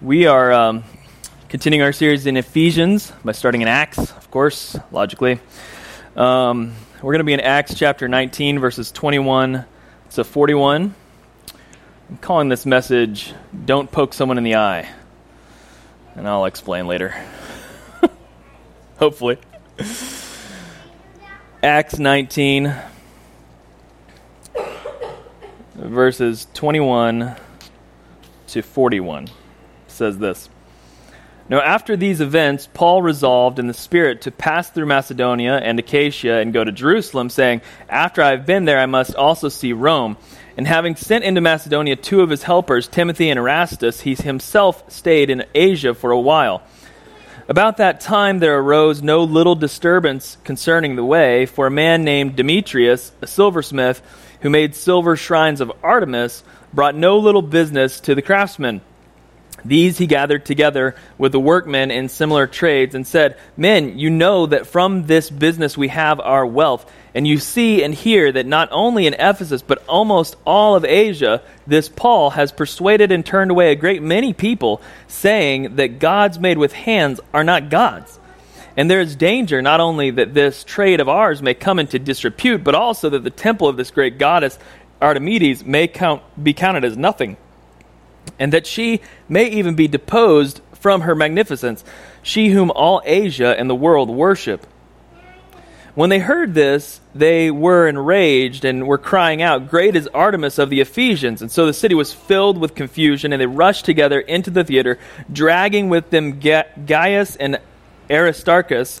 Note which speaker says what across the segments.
Speaker 1: We are um, continuing our series in Ephesians by starting in Acts, of course, logically. Um, we're going to be in Acts chapter 19, verses 21 to 41. I'm calling this message, Don't Poke Someone in the Eye. And I'll explain later. Hopefully. Acts 19, verses 21 to 41 says this. Now, after these events, Paul resolved in the Spirit to pass through Macedonia and Achaia and go to Jerusalem, saying, After I have been there, I must also see Rome. And having sent into Macedonia two of his helpers, Timothy and Erastus, he himself stayed in Asia for a while. About that time there arose no little disturbance concerning the way, for a man named Demetrius, a silversmith, who made silver shrines of Artemis, brought no little business to the craftsmen. These he gathered together with the workmen in similar trades and said, Men, you know that from this business we have our wealth. And you see and hear that not only in Ephesus, but almost all of Asia, this Paul has persuaded and turned away a great many people, saying that gods made with hands are not gods. And there is danger not only that this trade of ours may come into disrepute, but also that the temple of this great goddess Artemides may count, be counted as nothing and that she may even be deposed from her magnificence, she whom all Asia and the world worship. When they heard this, they were enraged and were crying out, Great is Artemis of the Ephesians! And so the city was filled with confusion, and they rushed together into the theater, dragging with them Gaius and Aristarchus,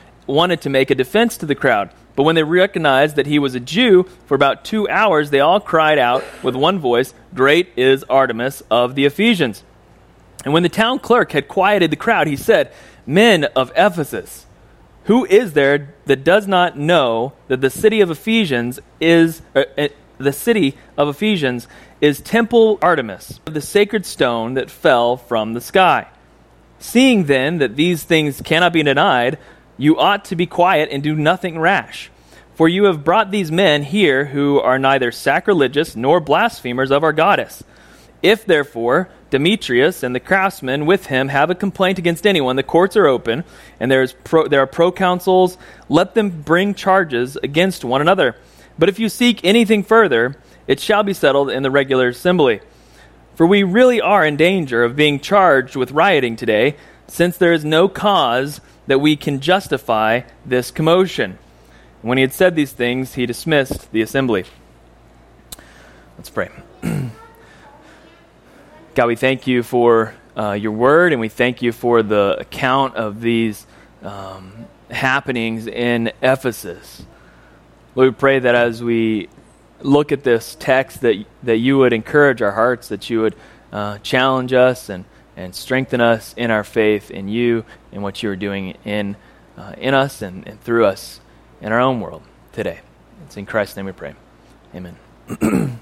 Speaker 1: wanted to make a defense to the crowd. But when they recognized that he was a Jew, for about two hours they all cried out with one voice, Great is Artemis of the Ephesians. And when the town clerk had quieted the crowd, he said, Men of Ephesus, who is there that does not know that the city of Ephesians is uh, uh, the city of Ephesians is temple Artemis, the sacred stone that fell from the sky? Seeing then that these things cannot be denied, you ought to be quiet and do nothing rash. For you have brought these men here who are neither sacrilegious nor blasphemers of our goddess. If, therefore, Demetrius and the craftsmen with him have a complaint against anyone, the courts are open, and there, is pro, there are proconsuls, let them bring charges against one another. But if you seek anything further, it shall be settled in the regular assembly. For we really are in danger of being charged with rioting today, since there is no cause that we can justify this commotion. When he had said these things, he dismissed the assembly. Let's pray. God, we thank you for uh, your word, and we thank you for the account of these um, happenings in Ephesus. Lord, we pray that as we look at this text, that, that you would encourage our hearts, that you would uh, challenge us and and strengthen us in our faith in you and what you are doing in, uh, in us and, and through us in our own world today. It's in Christ's name we pray. Amen.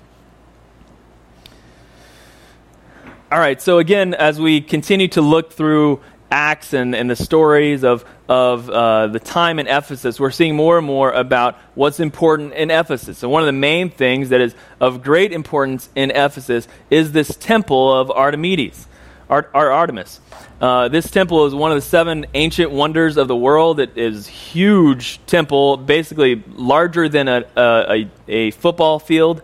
Speaker 1: All right, so again, as we continue to look through Acts and, and the stories of, of uh, the time in Ephesus, we're seeing more and more about what's important in Ephesus. And one of the main things that is of great importance in Ephesus is this temple of Artemides. Art, Artemis. Uh, this temple is one of the seven ancient wonders of the world. It is huge temple, basically larger than a, a, a football field,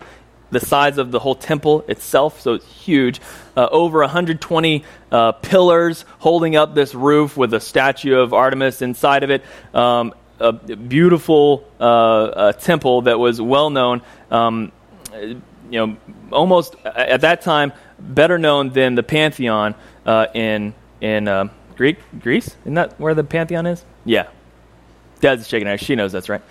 Speaker 1: the size of the whole temple itself. So it's huge. Uh, over 120 uh, pillars holding up this roof with a statue of Artemis inside of it. Um, a beautiful uh, temple that was well known. Um, you know, almost at that time better known than the Pantheon uh, in in uh, Greek Greece. Isn't that where the Pantheon is? Yeah. Dad's shaking her. She knows that's right.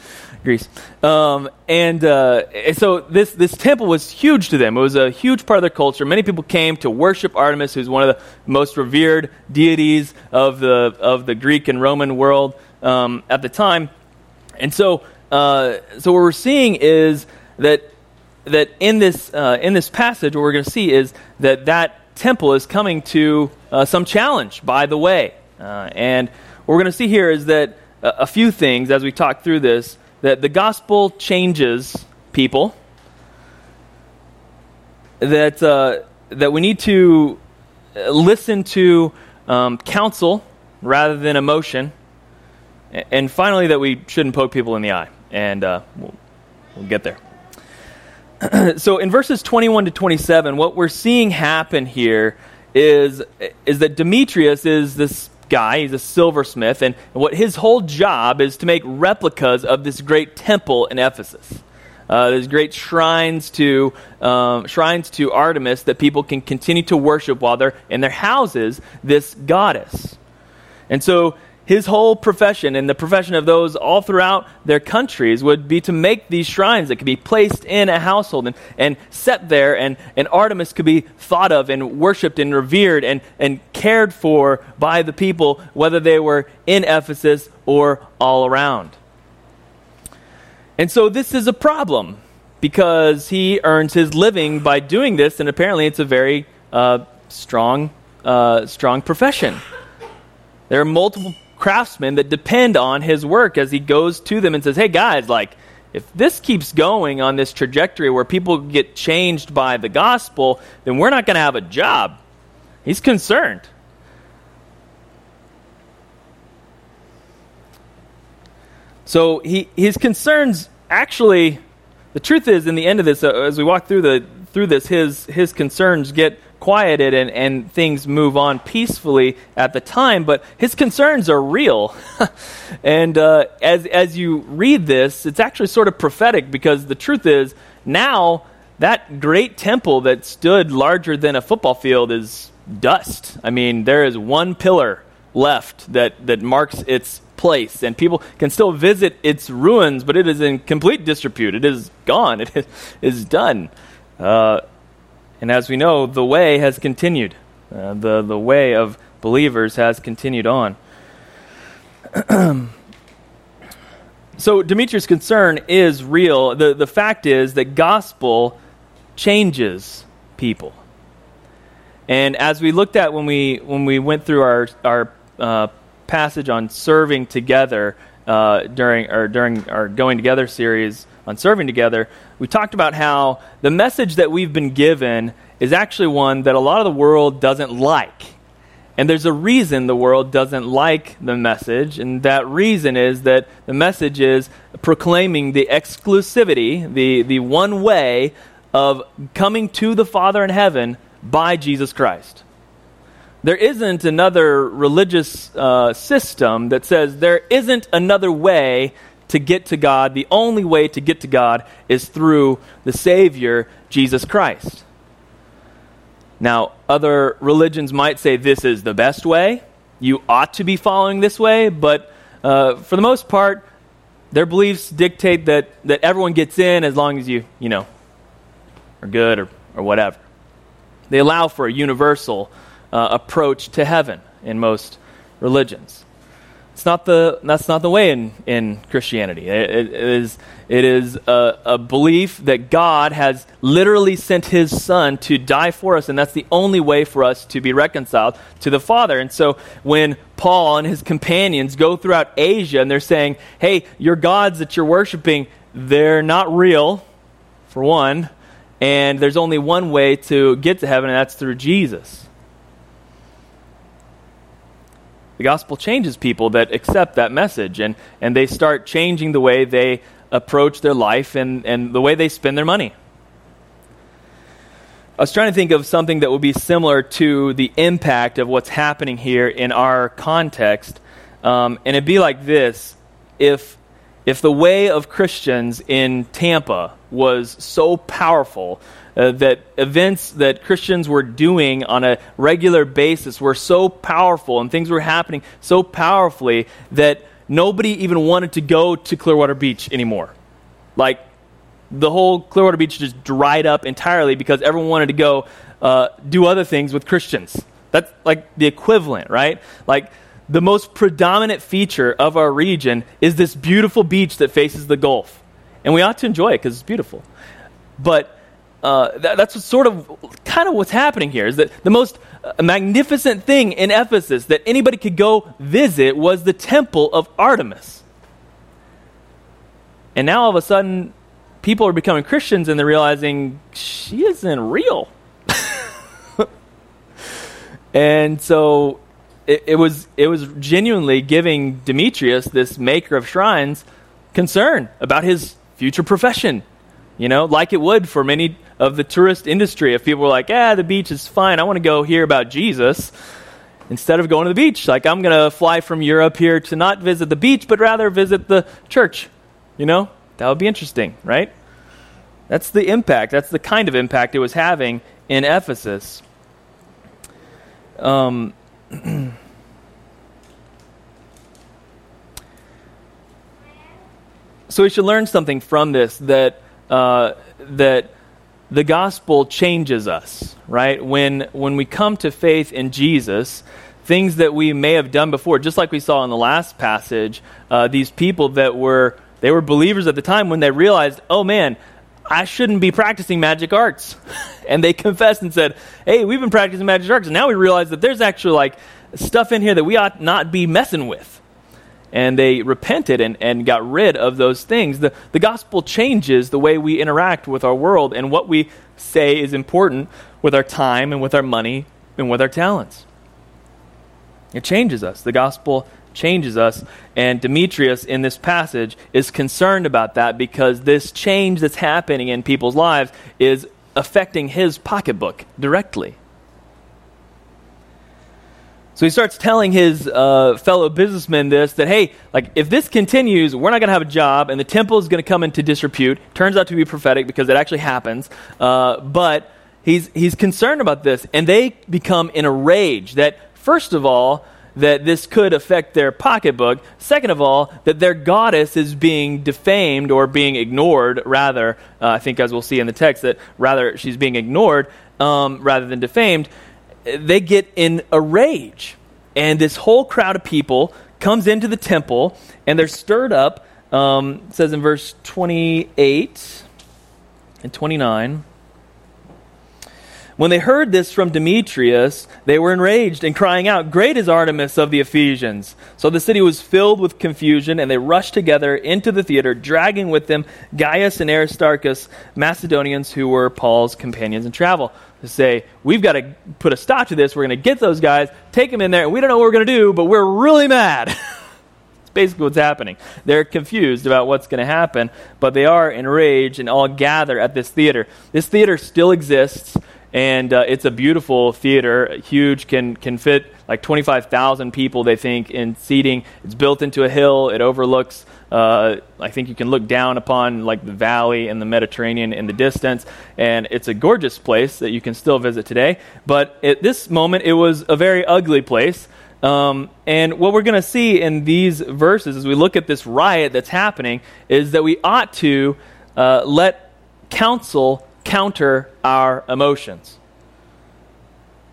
Speaker 1: Greece. Um, and, uh, and so this, this temple was huge to them. It was a huge part of their culture. Many people came to worship Artemis, who's one of the most revered deities of the, of the Greek and Roman world um, at the time. And so, uh, so what we're seeing is that, that in, this, uh, in this passage, what we're going to see is that that temple is coming to uh, some challenge by the way. Uh, and what we're going to see here is that a few things as we talk through this that the gospel changes people, that, uh, that we need to listen to um, counsel rather than emotion, and finally, that we shouldn't poke people in the eye. And uh, we'll, we'll get there. so, in verses 21 to 27, what we're seeing happen here is, is that Demetrius is this guy. He's a silversmith, and what his whole job is to make replicas of this great temple in Ephesus. Uh, there's great shrines to um, shrines to Artemis that people can continue to worship while they're in their houses. This goddess, and so his whole profession and the profession of those all throughout their countries would be to make these shrines that could be placed in a household and, and set there, and, and Artemis could be thought of and worshiped and revered and, and cared for by the people, whether they were in Ephesus or all around. And so this is a problem because he earns his living by doing this, and apparently it's a very uh, strong, uh, strong profession. There are multiple craftsmen that depend on his work as he goes to them and says, Hey guys, like, if this keeps going on this trajectory where people get changed by the gospel, then we're not going to have a job. He's concerned. So he, his concerns actually, the truth is, in the end of this, uh, as we walk through the through this, his his concerns get quieted and, and things move on peacefully at the time, but his concerns are real. and uh, as, as you read this, it's actually sort of prophetic because the truth is now that great temple that stood larger than a football field is dust. I mean, there is one pillar left that, that marks its place, and people can still visit its ruins, but it is in complete disrepute. It is gone, it is, done. Uh, and as we know, the way has continued. Uh, the, the way of believers has continued on. so Demetrius' concern is real. The, the fact is that gospel changes people. And as we looked at when we, when we went through our, our uh, passage on serving together uh, during, or during our Going Together series, on serving together, we talked about how the message that we've been given is actually one that a lot of the world doesn't like. And there's a reason the world doesn't like the message, and that reason is that the message is proclaiming the exclusivity, the, the one way of coming to the Father in heaven by Jesus Christ. There isn't another religious uh, system that says there isn't another way to get to God, the only way to get to God is through the Savior, Jesus Christ. Now, other religions might say this is the best way. You ought to be following this way, but uh, for the most part, their beliefs dictate that, that everyone gets in as long as you, you know, are good or, or whatever. They allow for a universal uh, approach to heaven in most religions. It's not the, that's not the way in, in Christianity. it, it is, it is a, a, belief that God has literally sent his Son to die for us, and that's the only way for us to be reconciled to the Father. And so when Paul and his companions go throughout Asia and they're saying, hey, your gods that you're worshiping, they're not real, for one, and there's only one way to get to heaven, and that's through Jesus. The gospel changes people that accept that message, and, and they start changing the way they approach their life and, and the way they spend their money. I was trying to think of something that would be similar to the impact of what's happening here in our context. Um, and it'd be like this if, if the way of Christians in Tampa was so powerful uh, that events that Christians were doing on a regular basis were so powerful and things were happening so powerfully that nobody even wanted to go to Clearwater Beach anymore. Like, the whole Clearwater Beach just dried up entirely because everyone wanted to go uh, do other things with Christians. That's like the equivalent, right? Like, the most predominant feature of our region is this beautiful beach that faces the Gulf. And we ought to enjoy it because it's beautiful. But uh, that, that's sort of kind of what's happening here is that the most uh, magnificent thing in Ephesus that anybody could go visit was the temple of Artemis. And now all of a sudden, people are becoming Christians and they're realizing she isn't real. and so it, it, was it was genuinely giving Demetrius, this maker of shrines, concern about his future profession. You know, like it would for many of the tourist industry. If people were like, "Yeah, the beach is fine. I want to go hear about Jesus," instead of going to the beach, like I'm going to fly from Europe here to not visit the beach, but rather visit the church. You know, that would be interesting, right? That's the impact. That's the kind of impact it was having in Ephesus. Um, so we should learn something from this that uh, that the gospel changes us, right? When when we come to faith in Jesus, things that we may have done before, just like we saw in the last passage, uh, these people that were they were believers at the time when they realized, oh man, I shouldn't be practicing magic arts. and they confessed and said, Hey, we've been practicing magic arts, and now we realize that there's actually like stuff in here that we ought not be messing with. And they repented and, and got rid of those things. The, the gospel changes the way we interact with our world and what we say is important with our time and with our money and with our talents. It changes us. The gospel changes us. And Demetrius, in this passage, is concerned about that because this change that's happening in people's lives is affecting his pocketbook directly. So he starts telling his uh, fellow businessmen this that, hey, like, if this continues, we're not going to have a job, and the temple is going to come into disrepute. Turns out to be prophetic because it actually happens. Uh, but he's, he's concerned about this, and they become in a rage that, first of all, that this could affect their pocketbook. Second of all, that their goddess is being defamed or being ignored, rather, uh, I think as we'll see in the text, that rather she's being ignored um, rather than defamed. They get in a rage. And this whole crowd of people comes into the temple and they're stirred up. Um, says in verse 28 and 29. When they heard this from Demetrius, they were enraged and crying out, Great is Artemis of the Ephesians! So the city was filled with confusion, and they rushed together into the theater, dragging with them Gaius and Aristarchus, Macedonians who were Paul's companions in travel, to say, We've got to put a stop to this. We're going to get those guys, take them in there, and we don't know what we're going to do, but we're really mad. It's basically what's happening. They're confused about what's going to happen, but they are enraged and all gather at this theater. This theater still exists and uh, it's a beautiful theater, huge, can can fit like 25,000 people. They think in seating. It's built into a hill. It overlooks. Uh, I think you can look down upon like the valley and the Mediterranean in the distance, and it's a gorgeous place that you can still visit today. But at this moment, it was a very ugly place. Um, and what we're going to see in these verses as we look at this riot that's happening is that we ought to uh, let counsel counter our emotions.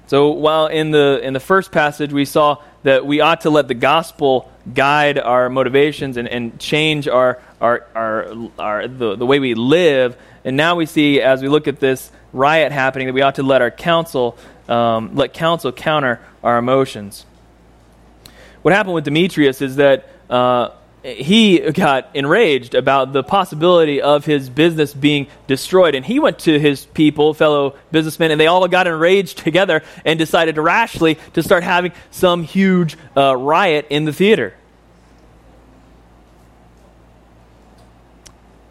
Speaker 1: So while in the in the first passage we saw that we ought to let the gospel guide our motivations and, and change our our, our, our the, the way we live, and now we see as we look at this riot happening that we ought to let our counsel um, let counsel counter our emotions. What happened with Demetrius is that uh, he got enraged about the possibility of his business being destroyed. And he went to his people, fellow businessmen, and they all got enraged together and decided rashly to start having some huge uh, riot in the theater.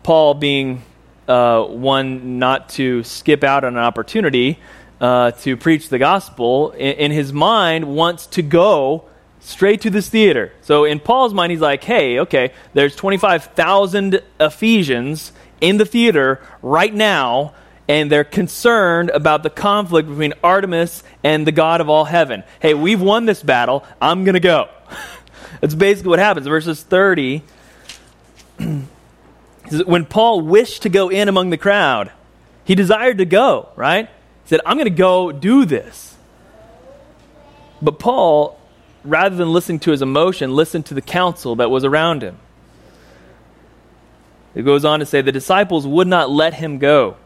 Speaker 1: Paul, being uh, one not to skip out on an opportunity uh, to preach the gospel, in, in his mind wants to go straight to this theater. So in Paul's mind, he's like, hey, okay, there's 25,000 Ephesians in the theater right now, and they're concerned about the conflict between Artemis and the God of all heaven. Hey, we've won this battle. I'm going to go. That's basically what happens. Verses 30 when Paul wished to go in among the crowd, he desired to go, right? He said, I'm going to go do this. But Paul, rather than listening to his emotion, listened to the counsel that was around him. It goes on to say the disciples would not let him go.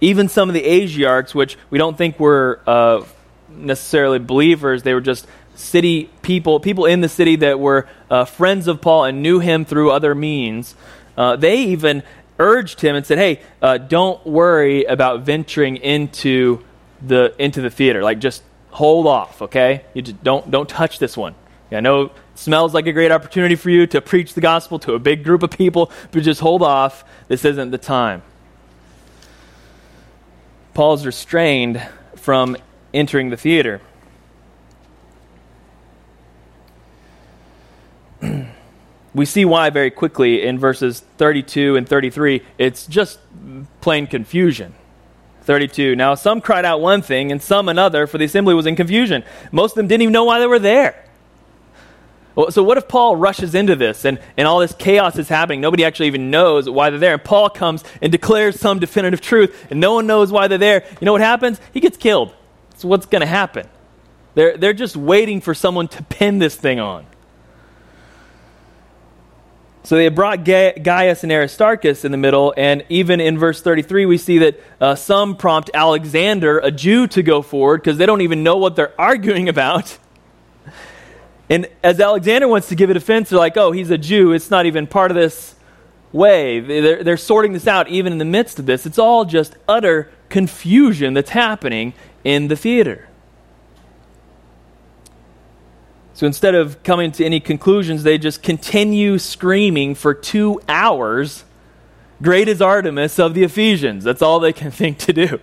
Speaker 1: Even some of the Asiarchs, which we don't think were uh, necessarily believers, they were just city people, people in the city that were uh, friends of Paul and knew him through other means. Uh, they even urged him and said, "Hey, uh, don't worry about venturing into the into the theater. Like, just hold off, okay? You just don't don't touch this one. I know it smells like a great opportunity for you to preach the gospel to a big group of people, but just hold off. This isn't the time." Paul's restrained from entering the theater. we see why very quickly in verses 32 and 33. It's just plain confusion. 32. Now, some cried out one thing and some another, for the assembly was in confusion. Most of them didn't even know why they were there. So, what if Paul rushes into this and, and all this chaos is happening? Nobody actually even knows why they're there. And Paul comes and declares some definitive truth, and no one knows why they're there. You know what happens? He gets killed. That's what's going to happen. They're, they're just waiting for someone to pin this thing on. So they brought Gaius and Aristarchus in the middle, and even in verse 33, we see that uh, some prompt Alexander, a Jew, to go forward because they don't even know what they're arguing about. And as Alexander wants to give a defense, they're like, oh, he's a Jew. It's not even part of this way. They're, they're sorting this out even in the midst of this. It's all just utter confusion that's happening in the theater. So instead of coming to any conclusions, they just continue screaming for two hours Great is Artemis of the Ephesians. That's all they can think to do.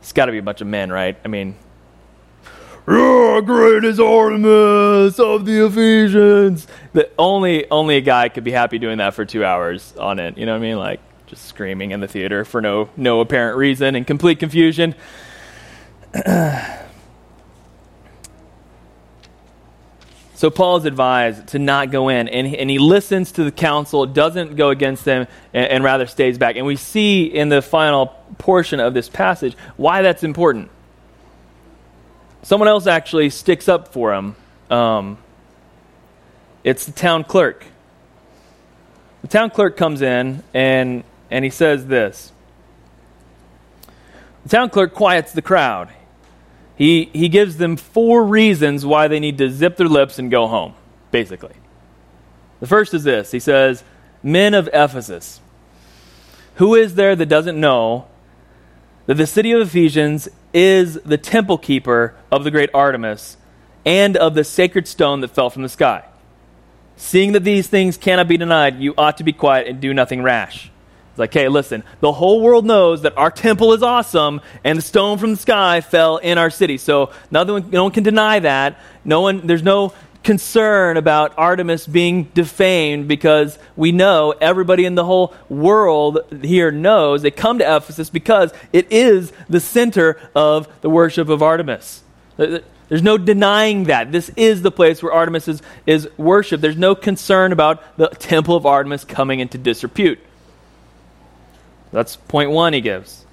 Speaker 1: It's got to be a bunch of men, right? I mean, yeah, great is Artemis of the Ephesians. The only only a guy could be happy doing that for two hours on it. You know what I mean? Like just screaming in the theater for no no apparent reason and complete confusion. so Paul is advised to not go in, and, and he listens to the counsel, doesn't go against them, and, and rather stays back. And we see in the final portion of this passage why that's important. Someone else actually sticks up for him. Um, it's the town clerk. The town clerk comes in and, and he says this. The town clerk quiets the crowd he, he gives them four reasons why they need to zip their lips and go home, basically. The first is this He says, Men of Ephesus, who is there that doesn't know that the city of Ephesians is the temple keeper of the great Artemis and of the sacred stone that fell from the sky? Seeing that these things cannot be denied, you ought to be quiet and do nothing rash. It's like, hey, listen, the whole world knows that our temple is awesome and the stone from the sky fell in our city. So no one, no one can deny that. No one, there's no concern about Artemis being defamed because we know everybody in the whole world here knows they come to Ephesus because it is the center of the worship of Artemis. There's no denying that. This is the place where Artemis is, is worshiped. There's no concern about the temple of Artemis coming into disrepute. That's point one he gives.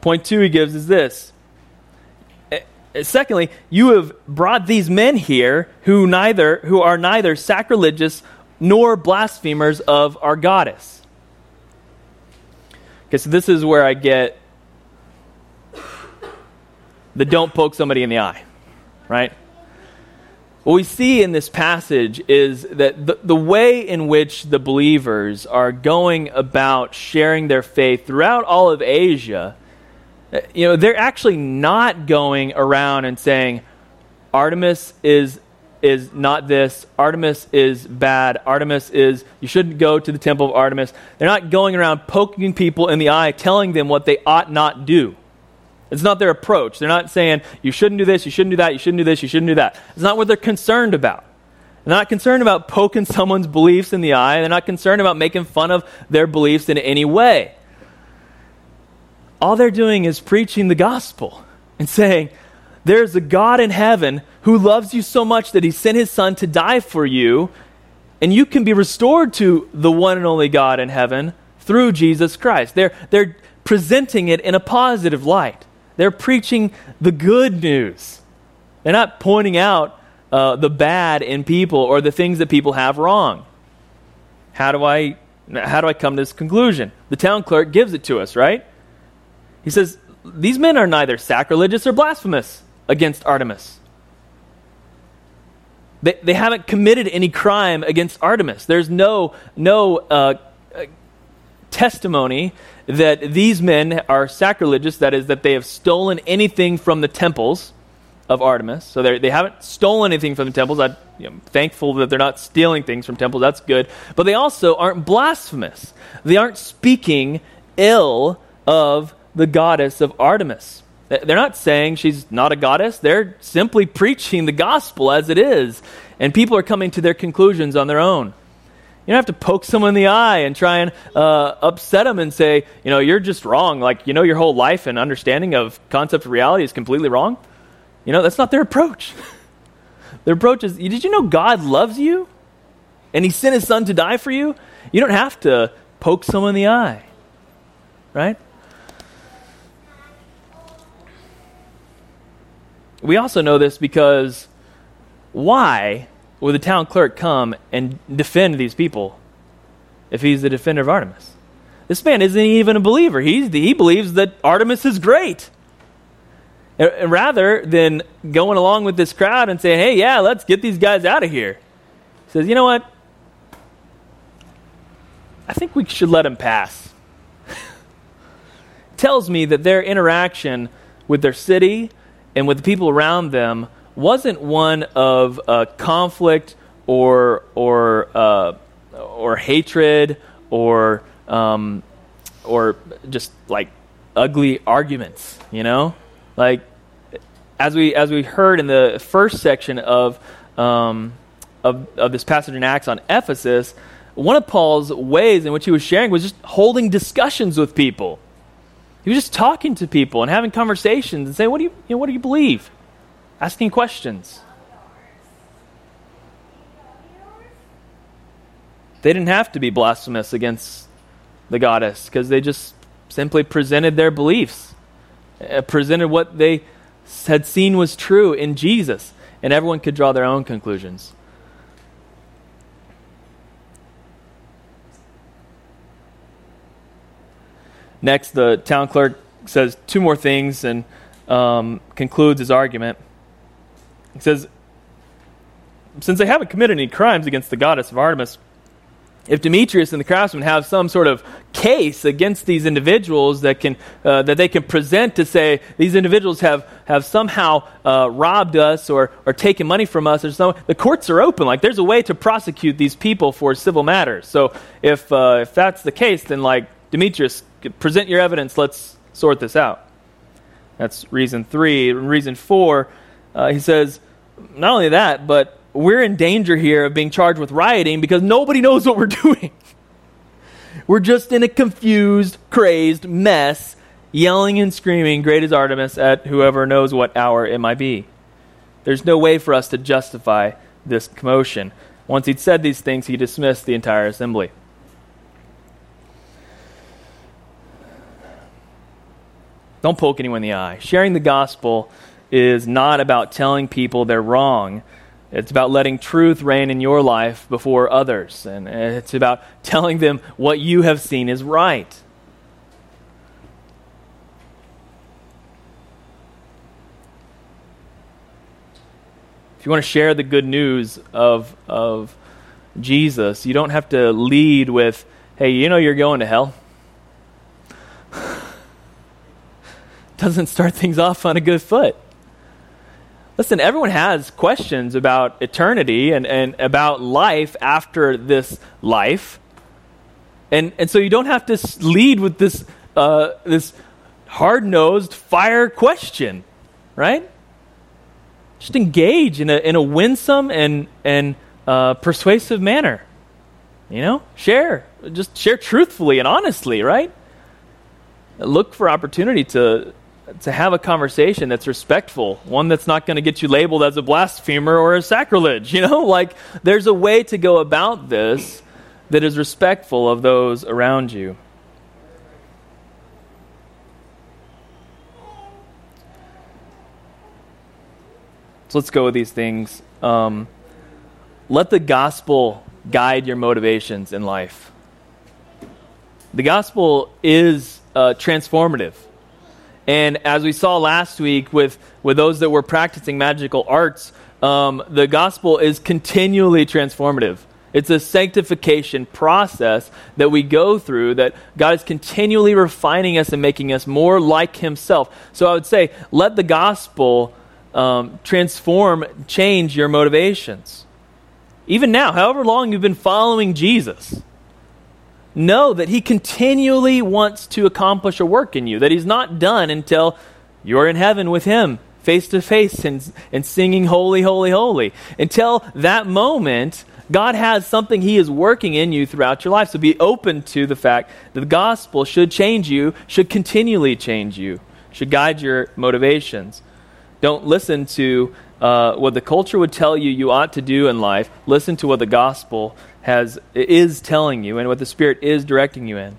Speaker 1: Point two he gives is this. Eh, eh, secondly, you have brought these men here who neither who are neither sacrilegious nor blasphemers of our goddess. Okay, so this is where I get the don't poke somebody in the eye, right? What we see in this passage is that the, the way in which the believers are going about sharing their faith throughout all of Asia, you know, they're actually not going around and saying, Artemis is is not this. Artemis is bad. Artemis is, you shouldn't go to the temple of Artemis. They're not going around poking people in the eye, telling them what they ought not do. It's not their approach. They're not saying, you shouldn't do this, you shouldn't do that, you shouldn't do this, you shouldn't do that. It's not what they're concerned about. They're not concerned about poking someone's beliefs in the eye. They're not concerned about making fun of their beliefs in any way. All they're doing is preaching the gospel and saying, there's a God in heaven who loves you so much that he sent his son to die for you, and you can be restored to the one and only God in heaven through Jesus Christ. They're, they're presenting it in a positive light. They're preaching the good news. They're not pointing out uh, the bad in people or the things that people have wrong. How do I how do I come to this conclusion? The town clerk gives it to us, right? He says, These men are neither sacrilegious or blasphemous against Artemis. They, they haven't committed any crime against Artemis. There's no, no uh, testimony that these men are sacrilegious, that is, that they have stolen anything from the temples of Artemis. So they haven't stolen anything from the temples. I'm you know, thankful that they're not stealing things from temples. That's good. But they also aren't blasphemous. They aren't speaking ill of the goddess of Artemis. They're not saying she's not a goddess. They're simply preaching the gospel as it is. And people are coming to their conclusions on their own. You don't have to poke someone in the eye and try and uh, upset them and say, you know, you're just wrong. Like, you know, your whole life and understanding of concept of reality is completely wrong. You know, that's not their approach. their approach is, did you know God loves you? And he sent his son to die for you? You don't have to poke someone in the eye. Right? We also know this because why would the town clerk come and defend these people if he's the defender of Artemis? This man isn't even a believer. He's, he believes that Artemis is great. And rather than going along with this crowd and saying, hey, yeah, let's get these guys out of here, he says, you know what? I think we should let him pass. Tells me that their interaction with their city and with the people around them wasn't one of uh, conflict or or uh, or hatred or um, or just like ugly arguments. You know, like as we as we heard in the first section of um, of, of this passage in Acts on Ephesus, one of Paul's ways in which he was sharing was just holding discussions with people. He was just talking to people and having conversations and saying, "What do you, you know, what do you believe?" Asking questions. They didn't have to be blasphemous against the goddess because they just simply presented their beliefs, uh, presented what they had seen was true in Jesus, and everyone could draw their own conclusions. Next, the town clerk says two more things and um, concludes his argument. He says, Since they haven't committed any crimes against the goddess of Artemis, if Demetrius and the craftsmen have some sort of case against these individuals that can uh, that they can present to say these individuals have have somehow uh, robbed us or or taken money from us or something, the courts are open. Like there's a way to prosecute these people for civil matters. So if uh, if that's the case, then like Demetrius, present your evidence. Let's sort this out. That's reason three. Reason four, uh, he says, not only that, but we're in danger here of being charged with rioting because nobody knows what we're doing. we're just in a confused, crazed mess, yelling and screaming, Great is Artemis, at whoever knows what hour it might be. There's no way for us to justify this commotion. Once he'd said these things, he dismissed the entire assembly. Don't poke anyone in the eye. Sharing the gospel is not about telling people they're wrong. It's about letting truth reign in your life before others. And it's about telling them what you have seen is right. If you want to share the good news of, of Jesus, you don't have to lead with, hey, you know you're going to hell. doesn't start things off on a good foot. Listen, everyone has questions about eternity and, and about life after this life. And, and so you don't have to lead with this, uh, this hard nosed fire question, right? Just engage in a, in a winsome and, and uh, persuasive manner. You know, share. Just share truthfully and honestly, right? Look for opportunity to to have a conversation that's respectful, one that's not going to get you labeled as a blasphemer or a sacrilege. You know, like there's a way to go about this that is respectful of those around you. So let's go with these things. Um, let the gospel guide your motivations in life. The gospel is uh, transformative. And as we saw last week with, with those that were practicing magical arts, um, the gospel is continually transformative. It's a sanctification process that we go through that God is continually refining us and making us more like Himself. So I would say, let the gospel um, transform, change your motivations. Even now, however long you've been following Jesus, know that He continually wants to accomplish a work in you, that He's not done until you're in heaven with Him, face to face, and, singing, Holy, Holy, Holy. Until that moment, God has something He is working in you throughout your life. So be open to the fact that the gospel should change you, should continually change you, should guide your motivations. Don't listen to uh, what the culture would tell you you ought to do in life. Listen to what the gospel has is telling you and what the Spirit is directing you in.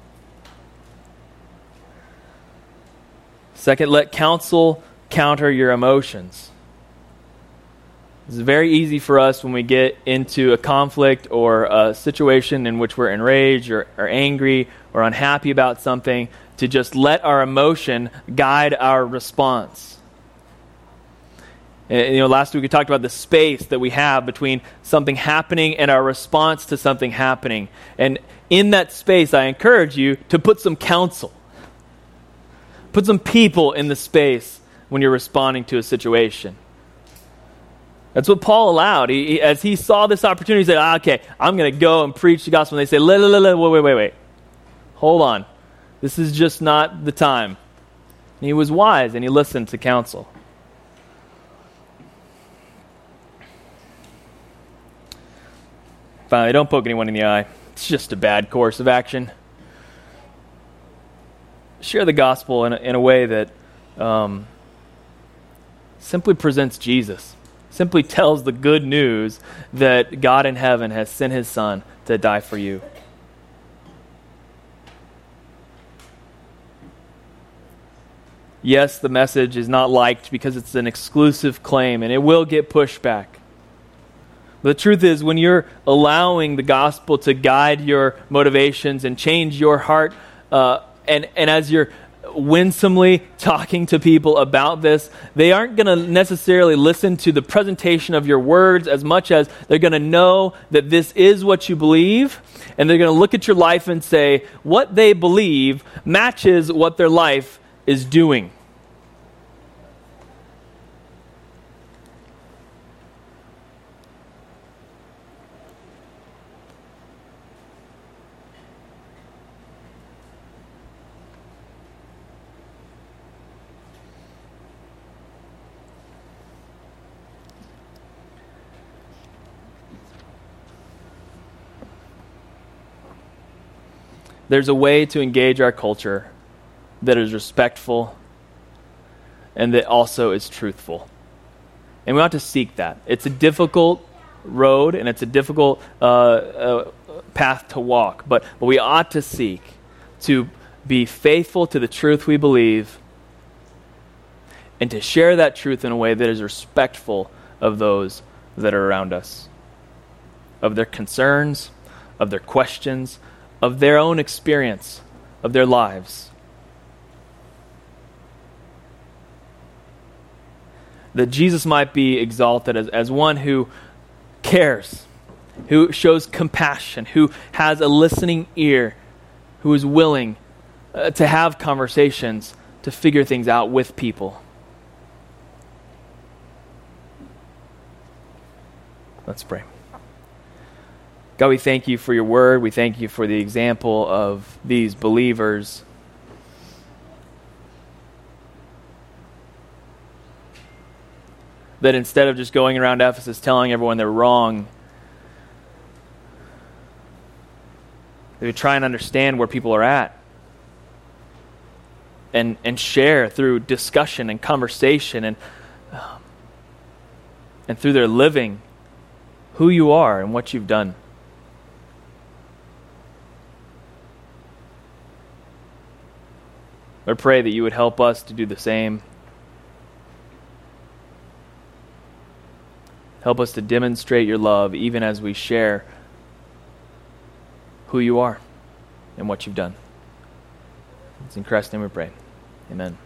Speaker 1: Second, let counsel counter your emotions. It's very easy for us when we get into a conflict or a situation in which we're enraged or, or angry or unhappy about something to just let our emotion guide our response. And, you know, last week we talked about the space that we have between something happening and our response to something happening. And in that space, I encourage you to put some counsel. Put some people in the space when you're responding to a situation. That's what Paul allowed. He, he, as he saw this opportunity, he said, ah, okay, I'm going to go and preach the gospel. And they say, wait, wait, wait, wait, wait. Hold on. This is just not the time. And he was wise and he listened to counsel. Finally, don't poke anyone in the eye. It's just a bad course of action. Share the gospel in a, in a way that um, simply presents Jesus, simply tells the good news that God in heaven has sent his Son to die for you. Yes, the message is not liked because it's an exclusive claim and it will get pushback. The truth is, when you're allowing the gospel to guide your motivations and change your heart, uh, and, and as you're winsomely talking to people about this, they aren't going to necessarily listen to the presentation of your words as much as they're going to know that this is what you believe, and they're going to look at your life and say, what they believe matches what their life is doing. There's a way to engage our culture that is respectful and that also is truthful. And we ought to seek that. It's a difficult road and it's a difficult uh, uh, path to walk, but, but we ought to seek to be faithful to the truth we believe and to share that truth in a way that is respectful of those that are around us, of their concerns, of their questions, of their own experience of their lives. That Jesus might be exalted as, as one who cares, who shows compassion, who has a listening ear, who is willing uh, to have conversations, to figure things out with people. Let's pray. God, we thank you for your word. We thank you for the example of these believers. That instead of just going around Ephesus telling everyone they're wrong, they try and understand where people are at. and, and share through discussion and conversation and, um, and through their living who you are and what you've done. I pray that you would help us to do the same. Help us to demonstrate your love even as we share who you are and what you've done. It's in Christ's name we pray. Amen.